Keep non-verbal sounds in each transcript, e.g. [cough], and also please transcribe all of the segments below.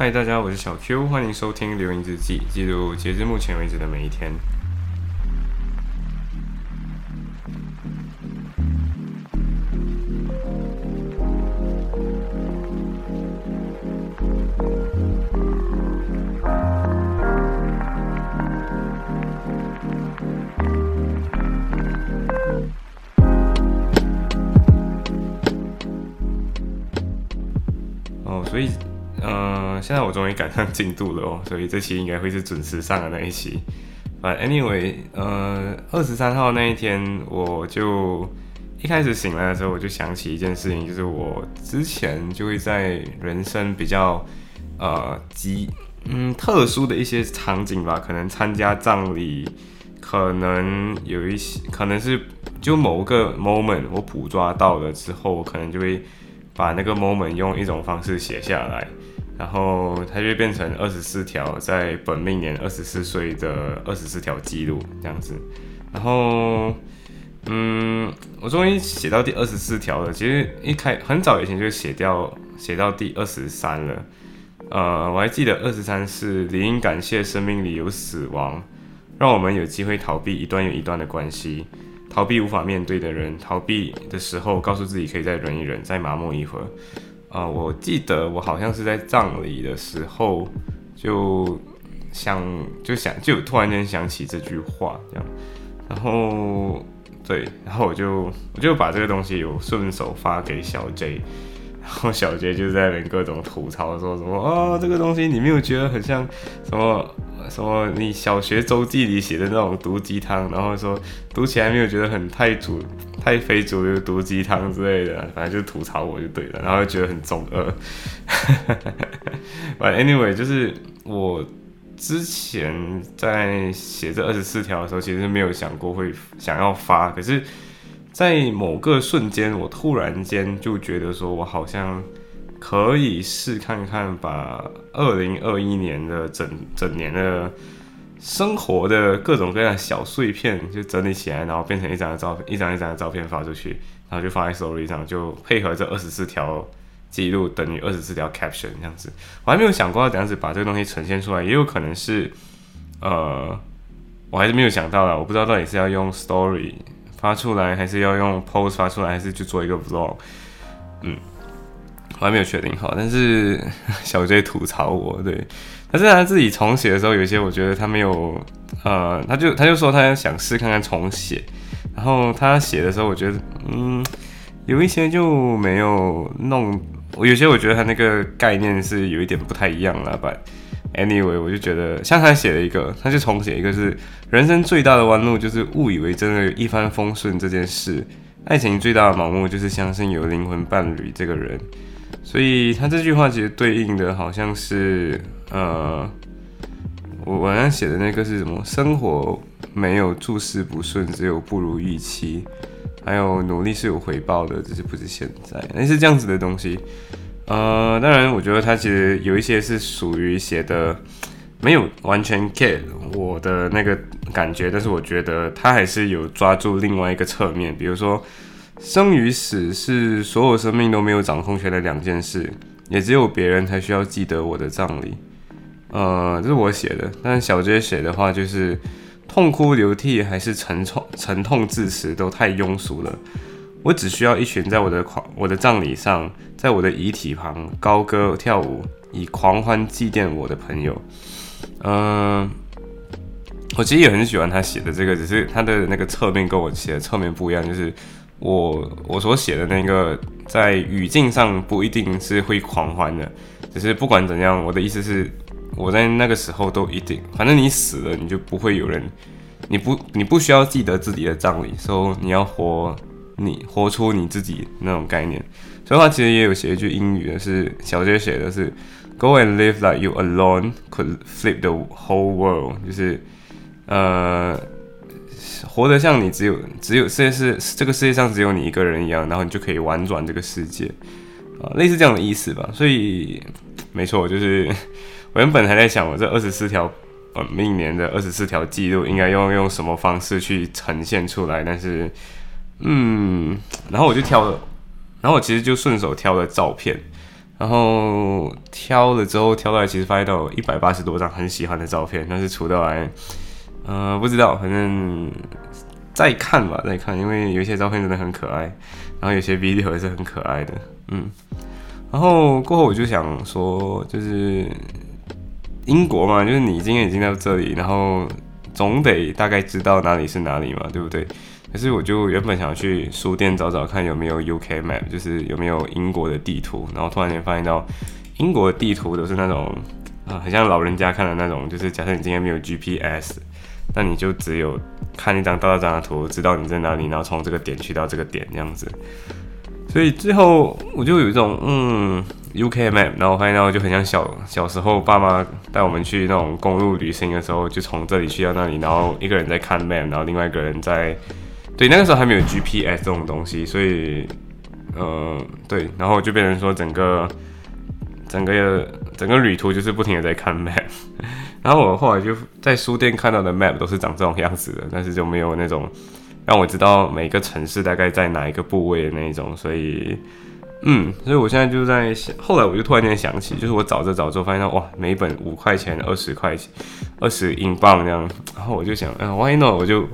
嗨，大家，我是小 Q，欢迎收听《留言日记》，记录截至目前为止的每一天。嗯，现在我终于赶上进度了哦，[laughs] 所以这期应该会是准时上的那一期。But anyway，呃，二十三号那一天，我就一开始醒来的时候，我就想起一件事情，就是我之前就会在人生比较呃极嗯特殊的一些场景吧，可能参加葬礼，可能有一些可能是就某个 moment 我捕捉到了之后，我可能就会把那个 moment 用一种方式写下来。然后它就变成二十四条，在本命年二十四岁的二十四条记录这样子。然后，嗯，我终于写到第二十四条了。其实一开很早以前就写掉，写到第二十三了。呃，我还记得二十三是理应感谢生命里有死亡，让我们有机会逃避一段又一段的关系，逃避无法面对的人，逃避的时候告诉自己可以再忍一忍，再麻木一会儿。啊，我记得我好像是在葬礼的时候，就想就想就突然间想起这句话这样，然后对，然后我就我就把这个东西有顺手发给小 J。然后小杰就在那边各种吐槽，说什么啊，这个东西你没有觉得很像什么什么你小学周记里写的那种毒鸡汤，然后说读起来没有觉得很太主太非主流毒鸡汤之类的，反正就吐槽我就对了，然后觉得很中二。[laughs] But anyway，就是我之前在写这二十四条的时候，其实没有想过会想要发，可是。在某个瞬间，我突然间就觉得说，我好像可以试看看，把二零二一年的整整年的生活的各种各样小碎片就整理起来，然后变成一张照片，一张一张的照片发出去，然后就放在 story 上，就配合这二十四条记录等于二十四条 caption 这样子。我还没有想过要怎样子把这个东西呈现出来，也有可能是，呃，我还是没有想到啦，我不知道到底是要用 story。发出来还是要用 post 发出来，还是去做一个 vlog？嗯，我还没有确定好。但是 [laughs] 小 J 吐槽我，对，但是他自己重写的时候，有些我觉得他没有，呃，他就他就说他想试看看重写。然后他写的时候，我觉得，嗯，有一些就没有弄，我有些我觉得他那个概念是有一点不太一样了吧。Anyway，我就觉得像他写了一个，他就重写一个，是人生最大的弯路就是误以为真的一帆风顺这件事，爱情最大的盲目就是相信有灵魂伴侣这个人。所以他这句话其实对应的好像是，呃，我晚上写的那个是什么？生活没有诸事不顺，只有不如预期，还有努力是有回报的，只是不是现在，类似这样子的东西。呃，当然，我觉得他其实有一些是属于写的没有完全 get 我的那个感觉，但是我觉得他还是有抓住另外一个侧面，比如说生与死是所有生命都没有掌控权的两件事，也只有别人才需要记得我的葬礼。呃，这是我写的，但小杰写的话就是痛哭流涕还是沉痛沉痛致死都太庸俗了。我只需要一群在我的狂我的葬礼上，在我的遗体旁高歌跳舞，以狂欢祭奠我的朋友。嗯，我其实也很喜欢他写的这个，只是他的那个侧面跟我写的侧面不一样，就是我我所写的那个在语境上不一定是会狂欢的，只是不管怎样，我的意思是我在那个时候都一定，反正你死了，你就不会有人，你不你不需要记得自己的葬礼，说你要活。你活出你自己那种概念，所以他其实也有写一句英语的是小杰写的是，Go and live like you alone could flip the whole world，就是呃，活得像你只有只有世界是这个世界上只有你一个人一样，然后你就可以玩转这个世界啊，类似这样的意思吧。所以没错，就是 [laughs] 我原本还在想，我这二十四条呃命年的二十四条记录应该用用什么方式去呈现出来，但是。嗯，然后我就挑了，然后我其实就顺手挑了照片，然后挑了之后挑到来，其实发现到一百八十多张很喜欢的照片，但是出到来，呃，不知道，反正再看吧，再看，因为有些照片真的很可爱，然后有些 video 也是很可爱的，嗯。然后过后我就想说，就是英国嘛，就是你今天已经到这里，然后总得大概知道哪里是哪里嘛，对不对？可是我就原本想去书店找找看有没有 UK map，就是有没有英国的地图，然后突然间发现到英国的地图都是那种啊，很像老人家看的那种，就是假设你今天没有 GPS，那你就只有看一张大大张的图，知道你在哪里，然后从这个点去到这个点这样子。所以最后我就有一种嗯 UK map，然后发现到就很像小小时候爸妈带我们去那种公路旅行的时候，就从这里去到那里，然后一个人在看 map，然后另外一个人在对那个时候还没有 GPS 这种东西，所以呃对，然后就变成说整个整个整个旅途就是不停的在看 [laughs] map，然后我后来就在书店看到的 map 都是长这种样子的，但是就没有那种。让我知道每个城市大概在哪一个部位的那一种，所以，嗯，所以我现在就在想，后来我就突然间想起，就是我找着找着发现，哇，每本五块钱、二十块钱、二十英镑这样，然后我就想，嗯，Why not？我就，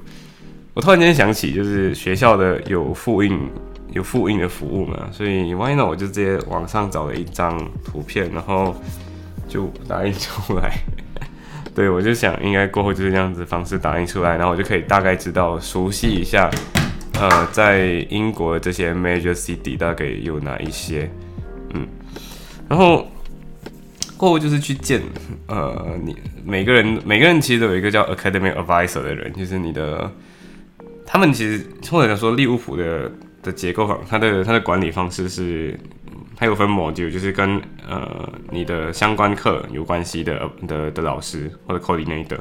我突然间想起，就是学校的有复印、有复印的服务嘛，所以 Why not？我就直接网上找了一张图片，然后就打印出来。[laughs] 对，我就想应该过后就是这样子方式打印出来，然后我就可以大概知道熟悉一下，呃，在英国这些 major city 大概有哪一些，嗯，然后过后就是去见，呃，你每个人每个人其实都有一个叫 academic advisor 的人，就是你的，他们其实或者说利物浦的的结构方，它的它的管理方式是。它有分 module，就是跟呃你的相关课有关系的的的老师或者 coordinator，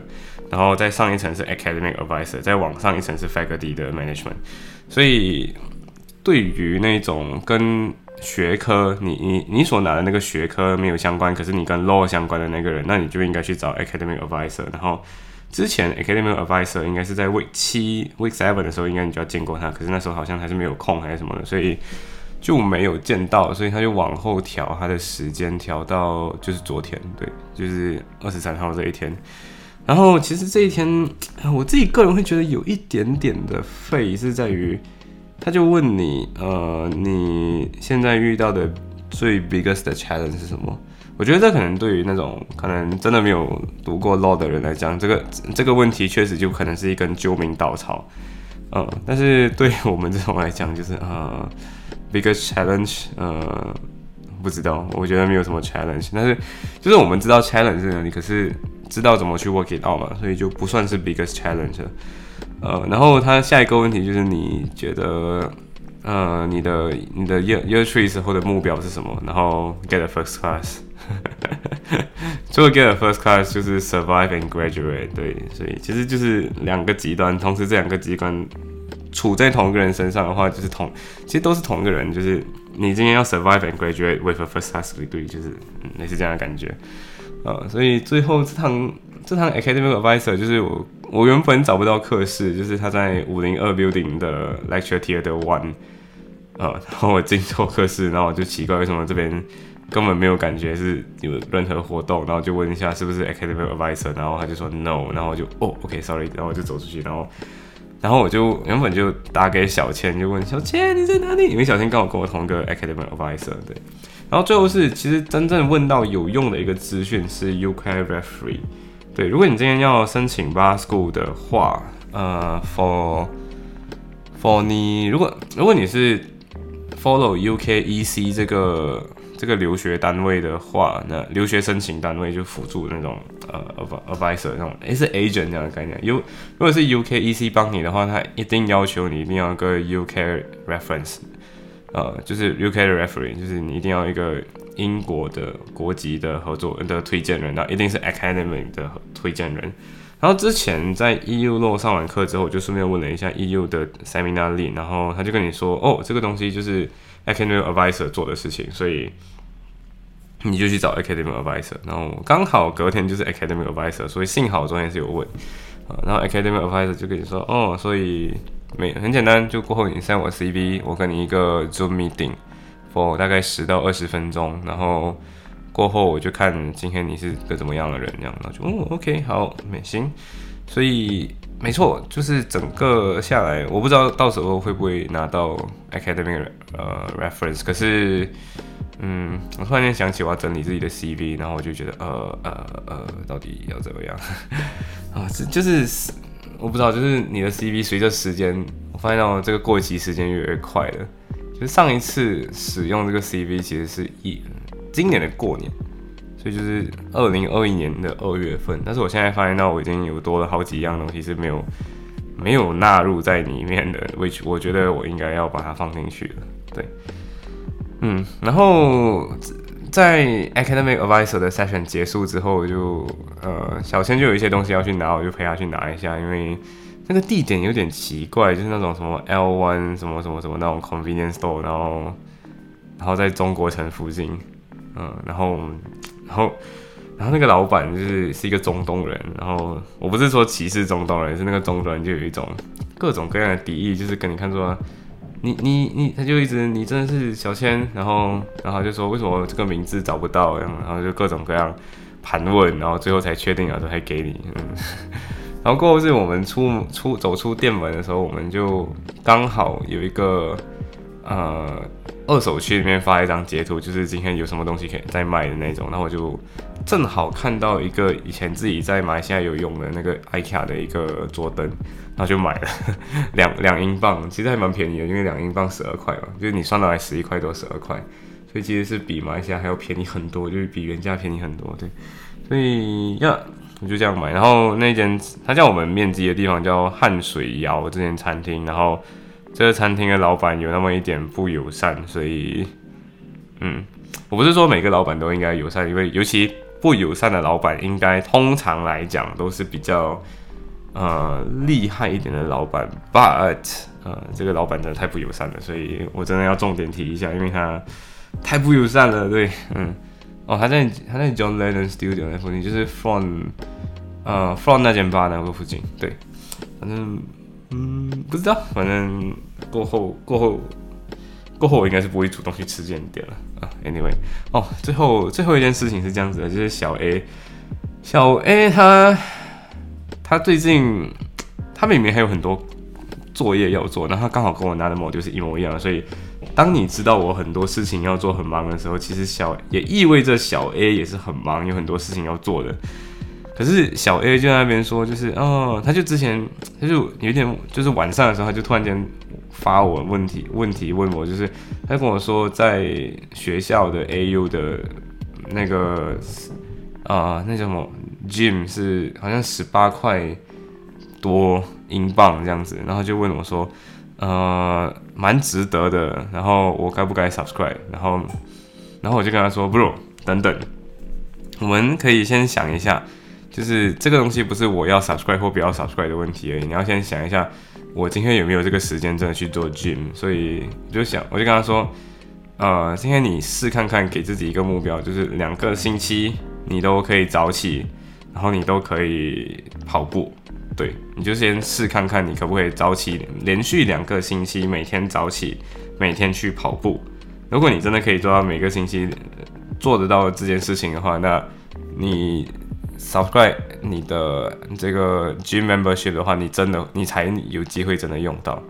然后再上一层是 academic advisor，再往上一层是 faculty 的 management。所以对于那种跟学科你你你所拿的那个学科没有相关，可是你跟 law 相关的那个人，那你就应该去找 academic advisor。然后之前 academic advisor 应该是在 week 七 week seven 的时候，应该你就要见过他，可是那时候好像还是没有空还是什么的，所以。就没有见到，所以他就往后调他的时间，调到就是昨天，对，就是二十三号这一天。然后其实这一天，我自己个人会觉得有一点点的费，是在于他就问你，呃，你现在遇到的最 biggest 的 challenge 是什么？我觉得这可能对于那种可能真的没有读过 law 的人来讲，这个这个问题确实就可能是一根救命稻草，嗯，但是对我们这种来讲，就是啊。biggest challenge，呃，不知道，我觉得没有什么 challenge，但是就是我们知道 challenge 在哪里，可是知道怎么去 work it out 嘛，所以就不算是 biggest challenge。呃，然后他下一个问题就是你觉得，呃，你的你的 year year trees 或者目标是什么？然后 get a first class，除了 get a first class 就是 survive and graduate，对，所以其实就是两个极端，同时这两个极端。处在同一个人身上的话，就是同，其实都是同一个人。就是你今天要 survive and graduate with a first class degree，就是类似这样的感觉。呃，所以最后这趟这趟 academic advisor 就是我我原本找不到课室，就是他在五零二 building 的 lecture theatre one。呃，然后我进错课室，然后我就奇怪为什么这边根本没有感觉是有任何活动，然后就问一下是不是 academic advisor，然后他就说 no，然后我就哦 OK sorry，然后我就走出去，然后。然后我就原本就打给小千，就问小千你在哪里？因为小千刚好跟我同个 academic advisor，对。然后最后是其实真正问到有用的一个资讯是 UK referee，对。如果你今天要申请 bar school 的话，呃，for for 你如果如果你是 follow UKEC 这个。这个留学单位的话，那留学申请单位就辅助那种呃 advisor 那种，诶是 agent 这样的概念。U 如果是 UKEC 帮你的话，他一定要求你一定要一个 UK reference，呃，就是 UK 的 reference，就是你一定要一个英国的国籍的合作的推荐人，那一定是 academic 的推荐人。然后之前在 EU 落上完课之后，我就顺便问了一下 EU 的 Seminary，然后他就跟你说，哦，这个东西就是。Academic advisor 做的事情，所以你就去找 Academic advisor。然后刚好隔天就是 Academic advisor，所以幸好昨天是有问。然后 Academic advisor 就跟你说，哦，所以没很简单，就过后你 send 我 CV，我跟你一个 Zoom meeting for 大概十到二十分钟，然后过后我就看今天你是个怎么样的人，这样，然后就哦，OK，好，没行，所以没错，就是整个下来，我不知道到时候会不会拿到 academic 呃 reference，可是。嗯，我突然间想起我要整理自己的 CV，然后我就觉得，呃呃呃，到底要怎么样 [laughs] 啊？这就是我不知道，就是你的 CV 随着时间，我发现到这个过期时间越来越快了。就是上一次使用这个 CV 其实是一今年的过年，所以就是二零二一年的二月份。但是我现在发现到我已经有多了好几样东西是没有没有纳入在里面的，which 我觉得我应该要把它放进去了。对。嗯，然后在 academic advisor 的 session 结束之后，就呃小千就有一些东西要去拿，我就陪他去拿一下，因为那个地点有点奇怪，就是那种什么 L one 什么什么什么那种 convenience store，然后然后在中国城附近，嗯，然后然后然后那个老板就是是一个中东人，然后我不是说歧视中东人，是那个中东人就有一种各种各样的敌意，就是跟你看说。你你你，他就一直你真的是小千，然后然后就说为什么这个名字找不到，然后就各种各样盘问，然后最后才确定了，都还给你，然后过后是我们出出走出店门的时候，我们就刚好有一个呃二手区里面发一张截图，就是今天有什么东西可以在卖的那种，然后我就正好看到一个以前自己在马来西亚有用的那个 IKEA 的一个桌灯。然后就买了 [laughs] 两两英镑，其实还蛮便宜的，因为两英镑十二块嘛，就是你算到来十一块多十二块，所以其实是比马来西亚还要便宜很多，就是比原价便宜很多，对。所以呀，我就这样买。然后那间他叫我们面基的地方叫汉水窑这间餐厅，然后这个餐厅的老板有那么一点不友善，所以嗯，我不是说每个老板都应该友善，因为尤其不友善的老板，应该通常来讲都是比较。呃，厉害一点的老板，but 呃，这个老板真的太不友善了，所以我真的要重点提一下，因为他太不友善了。对，嗯，哦，他在他在 John Lennon Studio 那附近，就是 from 呃 from 那间吧那个附近。对，反正嗯不知道，反正过后过后过后我应该是不会主动去吃这间店了啊。Anyway，哦，最后最后一件事情是这样子的，就是小 A 小 A 他。他最近，他明明还有很多作业要做，然后他刚好跟我拿的模就是一模一样，所以当你知道我很多事情要做很忙的时候，其实小也意味着小 A 也是很忙，有很多事情要做的。可是小 A 就在那边说，就是哦，他就之前他就有点就是晚上的时候，他就突然间发我问题问题问我，就是他跟我说在学校的 AU 的那个啊那叫什么？Gym 是好像十八块多英镑这样子，然后就问我说，呃，蛮值得的，然后我该不该 subscribe？然后，然后我就跟他说，bro，等等，我们可以先想一下，就是这个东西不是我要 subscribe 或不要 subscribe 的问题而已，你要先想一下，我今天有没有这个时间真的去做 gym？所以我就想，我就跟他说，呃，今天你试看看，给自己一个目标，就是两个星期你都可以早起。然后你都可以跑步，对，你就先试看看你可不可以早起，连续两个星期每天早起，每天去跑步。如果你真的可以做到每个星期做得到这件事情的话，那你 subscribe 你的这个 gym membership 的话，你真的你才有机会真的用到。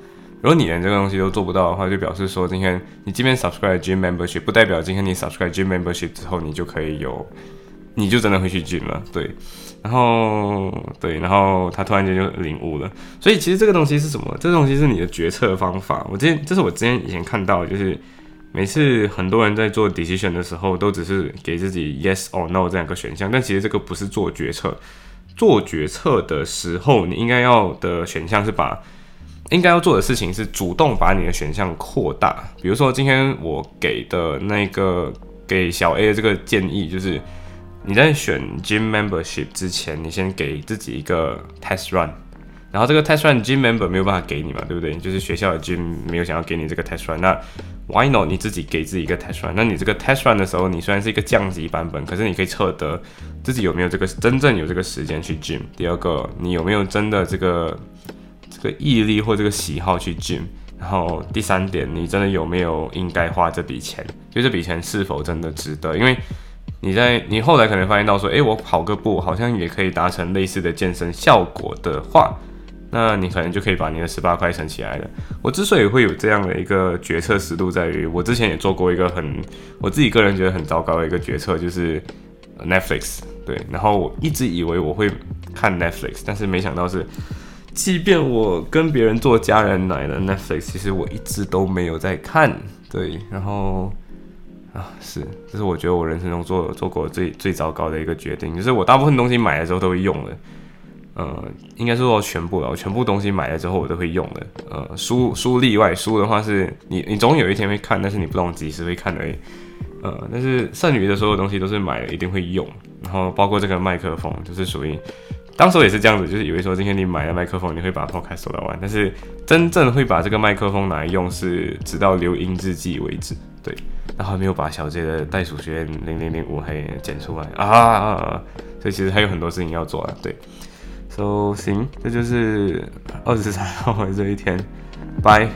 如果你连这个东西都做不到的话，就表示说今天你即便 subscribe gym membership，不代表今天你 subscribe gym membership 之后你就可以有。你就真的会去 gym 了，对，然后对，然后他突然间就领悟了，所以其实这个东西是什么？这个东西是你的决策方法。我之前这是我之前以前看到，就是每次很多人在做 decision 的时候，都只是给自己 yes or no 这两个选项，但其实这个不是做决策。做决策的时候，你应该要的选项是把应该要做的事情是主动把你的选项扩大。比如说今天我给的那个给小 A 的这个建议就是。你在选 gym membership 之前，你先给自己一个 test run，然后这个 test run gym member 没有办法给你嘛，对不对？就是学校的 gym 没有想要给你这个 test run，那 why not 你自己给自己一个 test run？那你这个 test run 的时候，你虽然是一个降级版本，可是你可以测得自己有没有这个真正有这个时间去 gym。第二个，你有没有真的这个这个毅力或这个喜好去 gym？然后第三点，你真的有没有应该花这笔钱？就这笔钱是否真的值得？因为你在你后来可能发现到说，诶，我跑个步好像也可以达成类似的健身效果的话，那你可能就可以把你的十八块存起来了。我之所以会有这样的一个决策思路，在于我之前也做过一个很我自己个人觉得很糟糕的一个决策，就是 Netflix。对，然后我一直以为我会看 Netflix，但是没想到是。即便我跟别人做家人奶的 Netflix，其实我一直都没有在看。对，然后啊，是，这是我觉得我人生中做做过最最糟糕的一个决定，就是我大部分东西买的时候都会用的。呃，应该说全部了，我全部东西买了之后我都会用的。呃，书书例外，书的话是你你总有一天会看，但是你不懂几时会看而已。呃，但是剩余的所有东西都是买了一定会用，然后包括这个麦克风，就是属于。当时也是这样子，就是以为说今天你买了麦克风，你会把 podcast 收到完，但是真正会把这个麦克风拿来用是直到留音日记为止。对，然后还没有把小 J 的袋鼠学院零零零五还剪出来啊啊啊，所以其实还有很多事情要做啊。对，So 行，这就是二十三号的这一天，拜。